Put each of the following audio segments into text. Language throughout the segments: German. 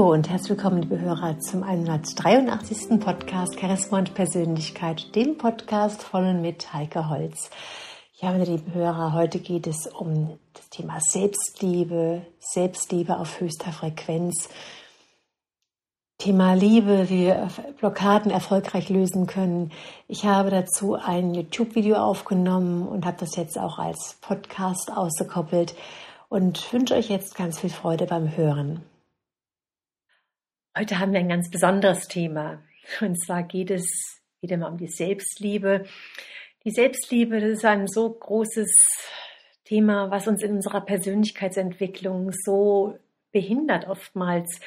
Hallo und herzlich willkommen, liebe Hörer, zum 183. Podcast Charisma und Persönlichkeit, dem Podcast von und mit Heike Holz. Ja, meine lieben Hörer, heute geht es um das Thema Selbstliebe, Selbstliebe auf höchster Frequenz. Thema Liebe, wie wir Blockaden erfolgreich lösen können. Ich habe dazu ein YouTube-Video aufgenommen und habe das jetzt auch als Podcast ausgekoppelt und wünsche euch jetzt ganz viel Freude beim Hören. Heute haben wir ein ganz besonderes Thema. Und zwar geht es wieder mal um die Selbstliebe. Die Selbstliebe, ist ein so großes Thema, was uns in unserer Persönlichkeitsentwicklung so behindert oftmals,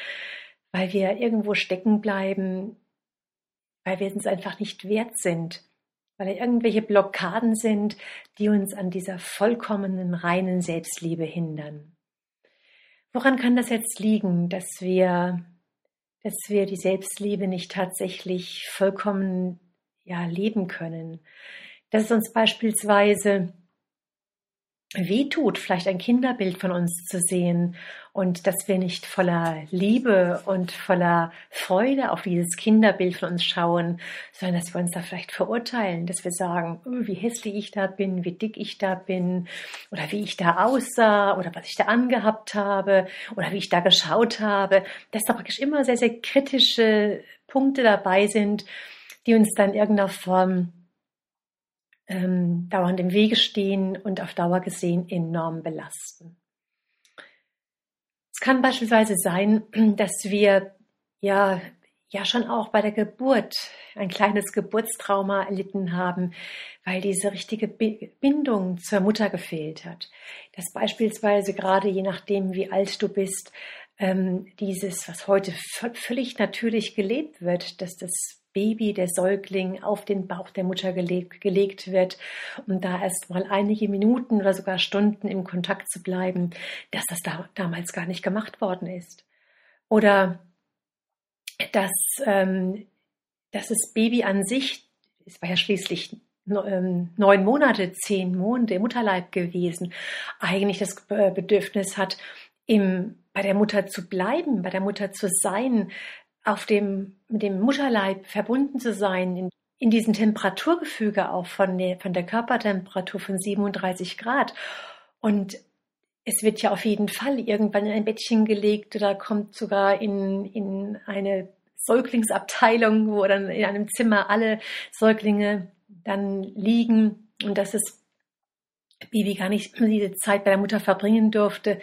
weil wir irgendwo stecken bleiben, weil wir uns einfach nicht wert sind, weil da irgendwelche Blockaden sind, die uns an dieser vollkommenen, reinen Selbstliebe hindern. Woran kann das jetzt liegen, dass wir dass wir die Selbstliebe nicht tatsächlich vollkommen ja, leben können. Dass uns beispielsweise weh tut, vielleicht ein Kinderbild von uns zu sehen und dass wir nicht voller Liebe und voller Freude auf dieses Kinderbild von uns schauen, sondern dass wir uns da vielleicht verurteilen, dass wir sagen, oh, wie hässlich ich da bin, wie dick ich da bin oder wie ich da aussah oder was ich da angehabt habe oder wie ich da geschaut habe, dass da praktisch immer sehr, sehr kritische Punkte dabei sind, die uns dann in irgendeiner Form ähm, dauernd im Wege stehen und auf Dauer gesehen enorm belasten. Es kann beispielsweise sein, dass wir ja, ja schon auch bei der Geburt ein kleines Geburtstrauma erlitten haben, weil diese richtige Bindung zur Mutter gefehlt hat. Dass beispielsweise gerade je nachdem, wie alt du bist, ähm, dieses, was heute völlig natürlich gelebt wird, dass das Baby, der Säugling, auf den Bauch der Mutter gelegt, gelegt wird, um da erst mal einige Minuten oder sogar Stunden im Kontakt zu bleiben, dass das da, damals gar nicht gemacht worden ist. Oder dass, ähm, dass das Baby an sich, es war ja schließlich ähm, neun Monate, zehn Monate im Mutterleib gewesen, eigentlich das Bedürfnis hat, im, bei der Mutter zu bleiben, bei der Mutter zu sein, auf dem, mit dem Mutterleib verbunden zu sein, in, in diesem Temperaturgefüge auch von der, von der Körpertemperatur von 37 Grad. Und es wird ja auf jeden Fall irgendwann in ein Bettchen gelegt oder kommt sogar in, in eine Säuglingsabteilung, wo dann in einem Zimmer alle Säuglinge dann liegen und dass das Baby gar nicht diese Zeit bei der Mutter verbringen durfte.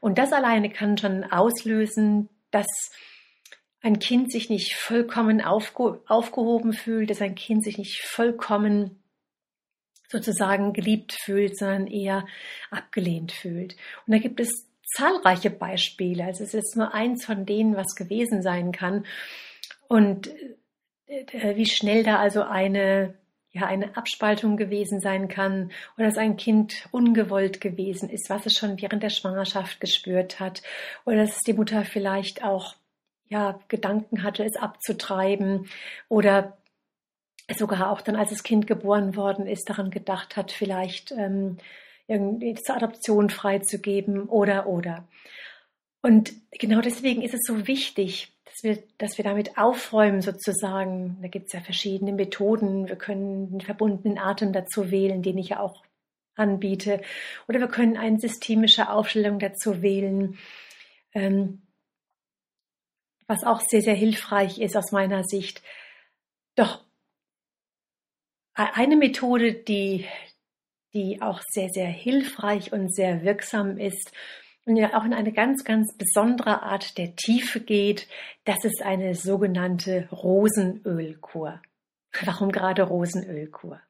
Und das alleine kann schon auslösen, dass ein Kind sich nicht vollkommen aufge aufgehoben fühlt, dass ein Kind sich nicht vollkommen sozusagen geliebt fühlt, sondern eher abgelehnt fühlt. Und da gibt es zahlreiche Beispiele. Also es ist nur eins von denen, was gewesen sein kann. Und äh, wie schnell da also eine ja eine Abspaltung gewesen sein kann oder dass ein Kind ungewollt gewesen ist, was es schon während der Schwangerschaft gespürt hat oder dass die Mutter vielleicht auch ja, Gedanken hatte, es abzutreiben oder sogar auch dann, als das Kind geboren worden ist, daran gedacht hat, vielleicht ähm, irgendwie zur Adoption freizugeben oder oder. Und genau deswegen ist es so wichtig, dass wir, dass wir damit aufräumen sozusagen. Da gibt es ja verschiedene Methoden. Wir können den verbundenen Atem dazu wählen, den ich ja auch anbiete. Oder wir können eine systemische Aufstellung dazu wählen. Ähm, was auch sehr, sehr hilfreich ist aus meiner Sicht. Doch e-, eine Methode, die, die auch sehr, sehr hilfreich und sehr wirksam ist und ja auch in eine ganz, ganz besondere Art der Tiefe geht, das ist eine sogenannte Rosenölkur. Warum gerade Rosenölkur?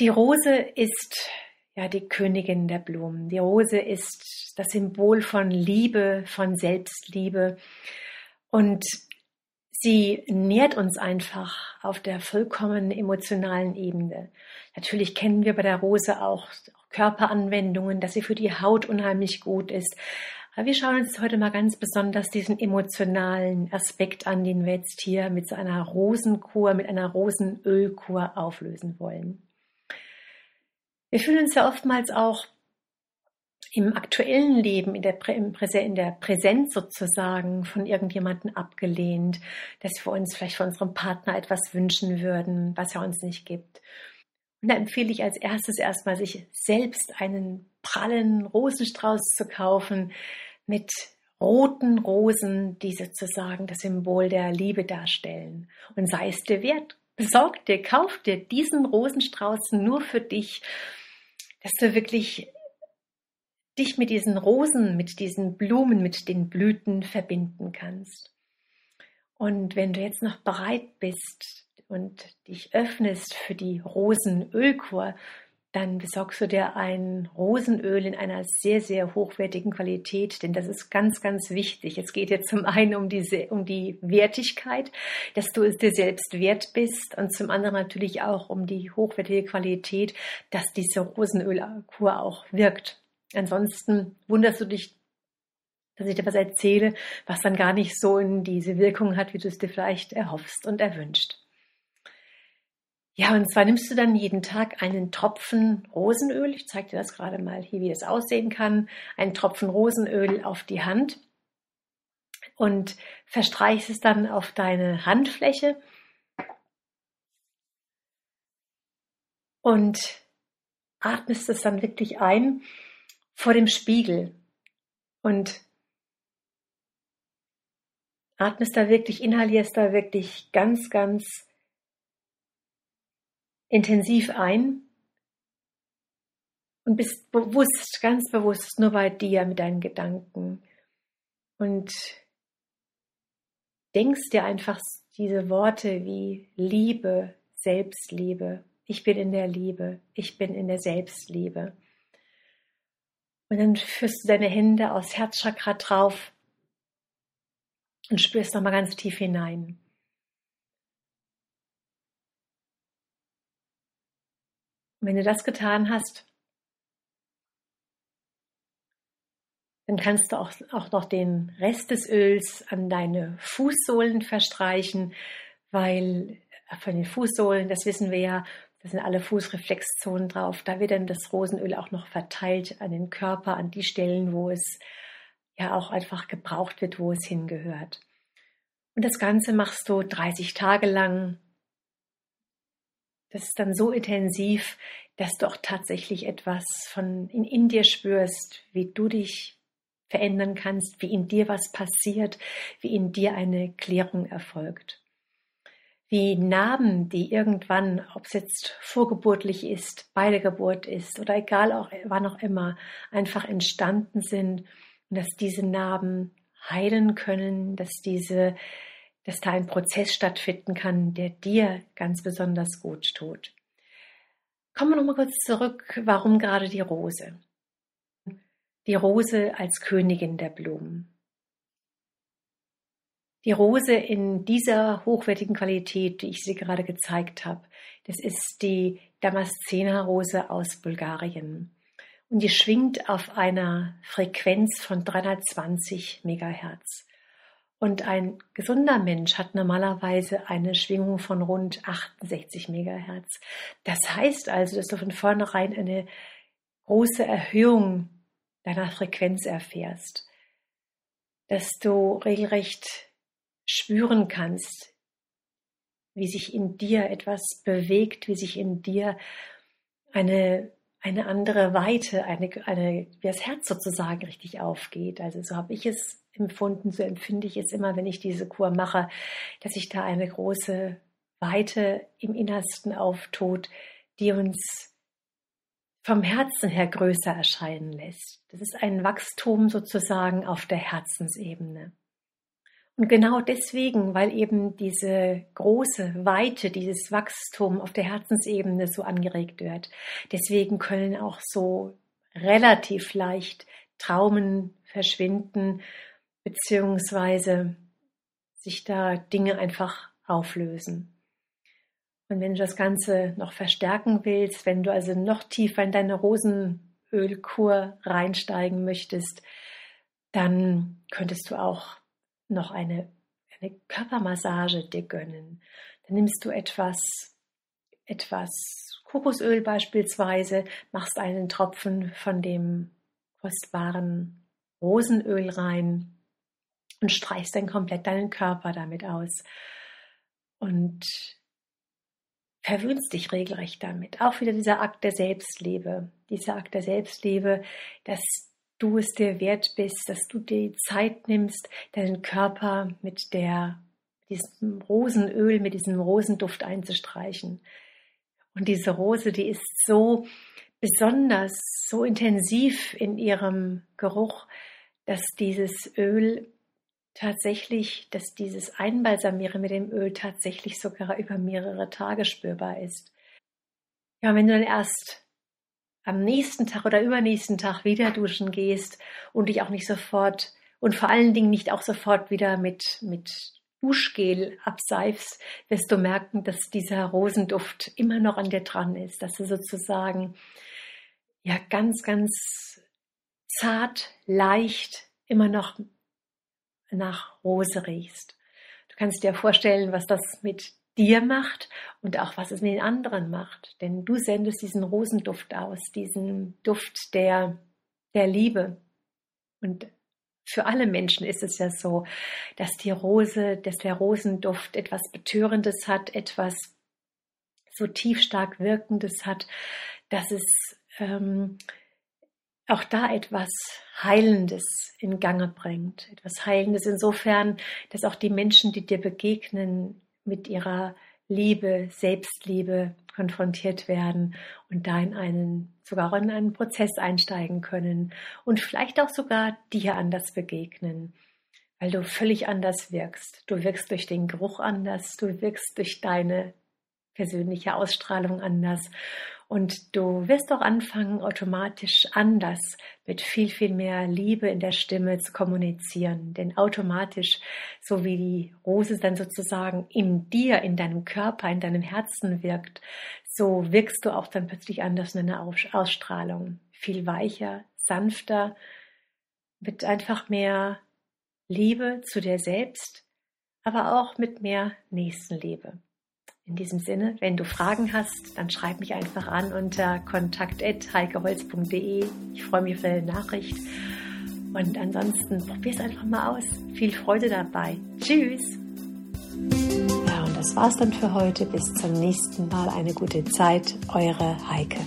Die Rose ist ja die Königin der Blumen. Die Rose ist das Symbol von Liebe, von Selbstliebe. Und sie nährt uns einfach auf der vollkommen emotionalen Ebene. Natürlich kennen wir bei der Rose auch Körperanwendungen, dass sie für die Haut unheimlich gut ist. Aber wir schauen uns heute mal ganz besonders diesen emotionalen Aspekt an, den wir jetzt hier mit so einer Rosenkur, mit einer Rosenölkur auflösen wollen. Wir fühlen uns ja oftmals auch im aktuellen Leben, in der, in der Präsenz sozusagen von irgendjemandem abgelehnt, dass wir uns vielleicht von unserem Partner etwas wünschen würden, was er uns nicht gibt. Und da empfehle ich als erstes erstmal, sich selbst einen prallen Rosenstrauß zu kaufen mit roten Rosen, die sozusagen das Symbol der Liebe darstellen. Und sei es dir wert, besorg dir, kauf dir diesen Rosenstrauß nur für dich, dass du wirklich dich mit diesen Rosen, mit diesen Blumen, mit den Blüten verbinden kannst. Und wenn du jetzt noch bereit bist und dich öffnest für die Rosenölkur, dann besorgst du dir ein Rosenöl in einer sehr, sehr hochwertigen Qualität, denn das ist ganz, ganz wichtig. Es geht jetzt zum einen um diese, um die Wertigkeit, dass du es dir selbst wert bist und zum anderen natürlich auch um die hochwertige Qualität, dass diese Rosenölkur auch wirkt. Ansonsten wunderst du dich, dass ich dir was erzähle, was dann gar nicht so in diese Wirkung hat, wie du es dir vielleicht erhoffst und erwünscht. Ja, und zwar nimmst du dann jeden Tag einen Tropfen Rosenöl, ich zeige dir das gerade mal hier, wie es aussehen kann, einen Tropfen Rosenöl auf die Hand und verstreichst es dann auf deine Handfläche und atmest es dann wirklich ein vor dem Spiegel und atmest da wirklich, inhalierst da wirklich ganz, ganz intensiv ein und bist bewusst, ganz bewusst nur bei dir mit deinen Gedanken und denkst dir einfach diese Worte wie Liebe, Selbstliebe, ich bin in der Liebe, ich bin in der Selbstliebe. Und dann führst du deine Hände aus Herzchakra drauf und spürst nochmal ganz tief hinein. Und wenn du das getan hast, dann kannst du auch, auch noch den Rest des Öls an deine Fußsohlen verstreichen, weil von den Fußsohlen, das wissen wir ja, da sind alle Fußreflexzonen drauf. Da wird dann das Rosenöl auch noch verteilt an den Körper, an die Stellen, wo es ja auch einfach gebraucht wird, wo es hingehört. Und das Ganze machst du 30 Tage lang. Das ist dann so intensiv, dass du auch tatsächlich etwas von in, in dir spürst, wie du dich verändern kannst, wie in dir was passiert, wie in dir eine Klärung erfolgt wie Narben, die irgendwann, ob es jetzt vorgeburtlich ist, bei der Geburt ist oder egal auch wann auch immer, einfach entstanden sind und dass diese Narben heilen können, dass diese, dass da ein Prozess stattfinden kann, der dir ganz besonders gut tut. Kommen wir nochmal kurz zurück, warum gerade die Rose? Die Rose als Königin der Blumen. Die Rose in dieser hochwertigen Qualität, die ich sie gerade gezeigt habe, das ist die Damascena-Rose aus Bulgarien. Und die schwingt auf einer Frequenz von 320 Megahertz. Und ein gesunder Mensch hat normalerweise eine Schwingung von rund 68 Megahertz. Das heißt also, dass du von vornherein eine große Erhöhung deiner Frequenz erfährst. Dass du regelrecht spüren kannst, wie sich in dir etwas bewegt, wie sich in dir eine, eine andere Weite, eine, eine, wie das Herz sozusagen richtig aufgeht. Also so habe ich es empfunden, so empfinde ich es immer, wenn ich diese Kur mache, dass sich da eine große Weite im Innersten auftut, die uns vom Herzen her größer erscheinen lässt. Das ist ein Wachstum sozusagen auf der Herzensebene. Und genau deswegen, weil eben diese große Weite, dieses Wachstum auf der Herzensebene so angeregt wird, deswegen können auch so relativ leicht Traumen verschwinden, beziehungsweise sich da Dinge einfach auflösen. Und wenn du das Ganze noch verstärken willst, wenn du also noch tiefer in deine Rosenölkur reinsteigen möchtest, dann könntest du auch noch eine, eine Körpermassage dir gönnen. Dann nimmst du etwas, etwas Kokosöl beispielsweise, machst einen Tropfen von dem kostbaren Rosenöl rein und streichst dann komplett deinen Körper damit aus und verwöhnst dich regelrecht damit. Auch wieder dieser Akt der Selbstliebe, dieser Akt der Selbstliebe, dass du es dir wert bist, dass du die Zeit nimmst, deinen Körper mit der diesem Rosenöl, mit diesem Rosenduft einzustreichen. Und diese Rose, die ist so besonders, so intensiv in ihrem Geruch, dass dieses Öl tatsächlich, dass dieses Einbalsamieren mit dem Öl tatsächlich sogar über mehrere Tage spürbar ist. Ja, wenn du dann erst am nächsten Tag oder übernächsten Tag wieder duschen gehst und dich auch nicht sofort und vor allen Dingen nicht auch sofort wieder mit, mit Duschgel abseifst, wirst du merken, dass dieser Rosenduft immer noch an dir dran ist, dass du sozusagen ja ganz, ganz zart, leicht immer noch nach Rose riechst. Du kannst dir vorstellen, was das mit dir macht und auch was es mit den anderen macht. Denn du sendest diesen Rosenduft aus, diesen Duft der, der Liebe. Und für alle Menschen ist es ja so, dass die Rose, dass der Rosenduft etwas Betörendes hat, etwas so tief stark Wirkendes hat, dass es ähm, auch da etwas Heilendes in Gange bringt. Etwas Heilendes insofern, dass auch die Menschen, die dir begegnen, mit ihrer Liebe, Selbstliebe konfrontiert werden und da in einen, sogar in einen Prozess einsteigen können und vielleicht auch sogar dir anders begegnen, weil du völlig anders wirkst. Du wirkst durch den Geruch anders, du wirkst durch deine persönliche Ausstrahlung anders und du wirst auch anfangen, automatisch anders mit viel, viel mehr Liebe in der Stimme zu kommunizieren. Denn automatisch, so wie die Rose dann sozusagen in dir, in deinem Körper, in deinem Herzen wirkt, so wirkst du auch dann plötzlich anders in deiner Ausstrahlung. Viel weicher, sanfter, mit einfach mehr Liebe zu dir selbst, aber auch mit mehr Nächstenliebe. In diesem Sinne, wenn du Fragen hast, dann schreib mich einfach an unter kontakt.heikeholz.de. Ich freue mich auf deine Nachricht. Und ansonsten probier es einfach mal aus. Viel Freude dabei. Tschüss. Ja, und das war's dann für heute. Bis zum nächsten Mal. Eine gute Zeit. Eure Heike.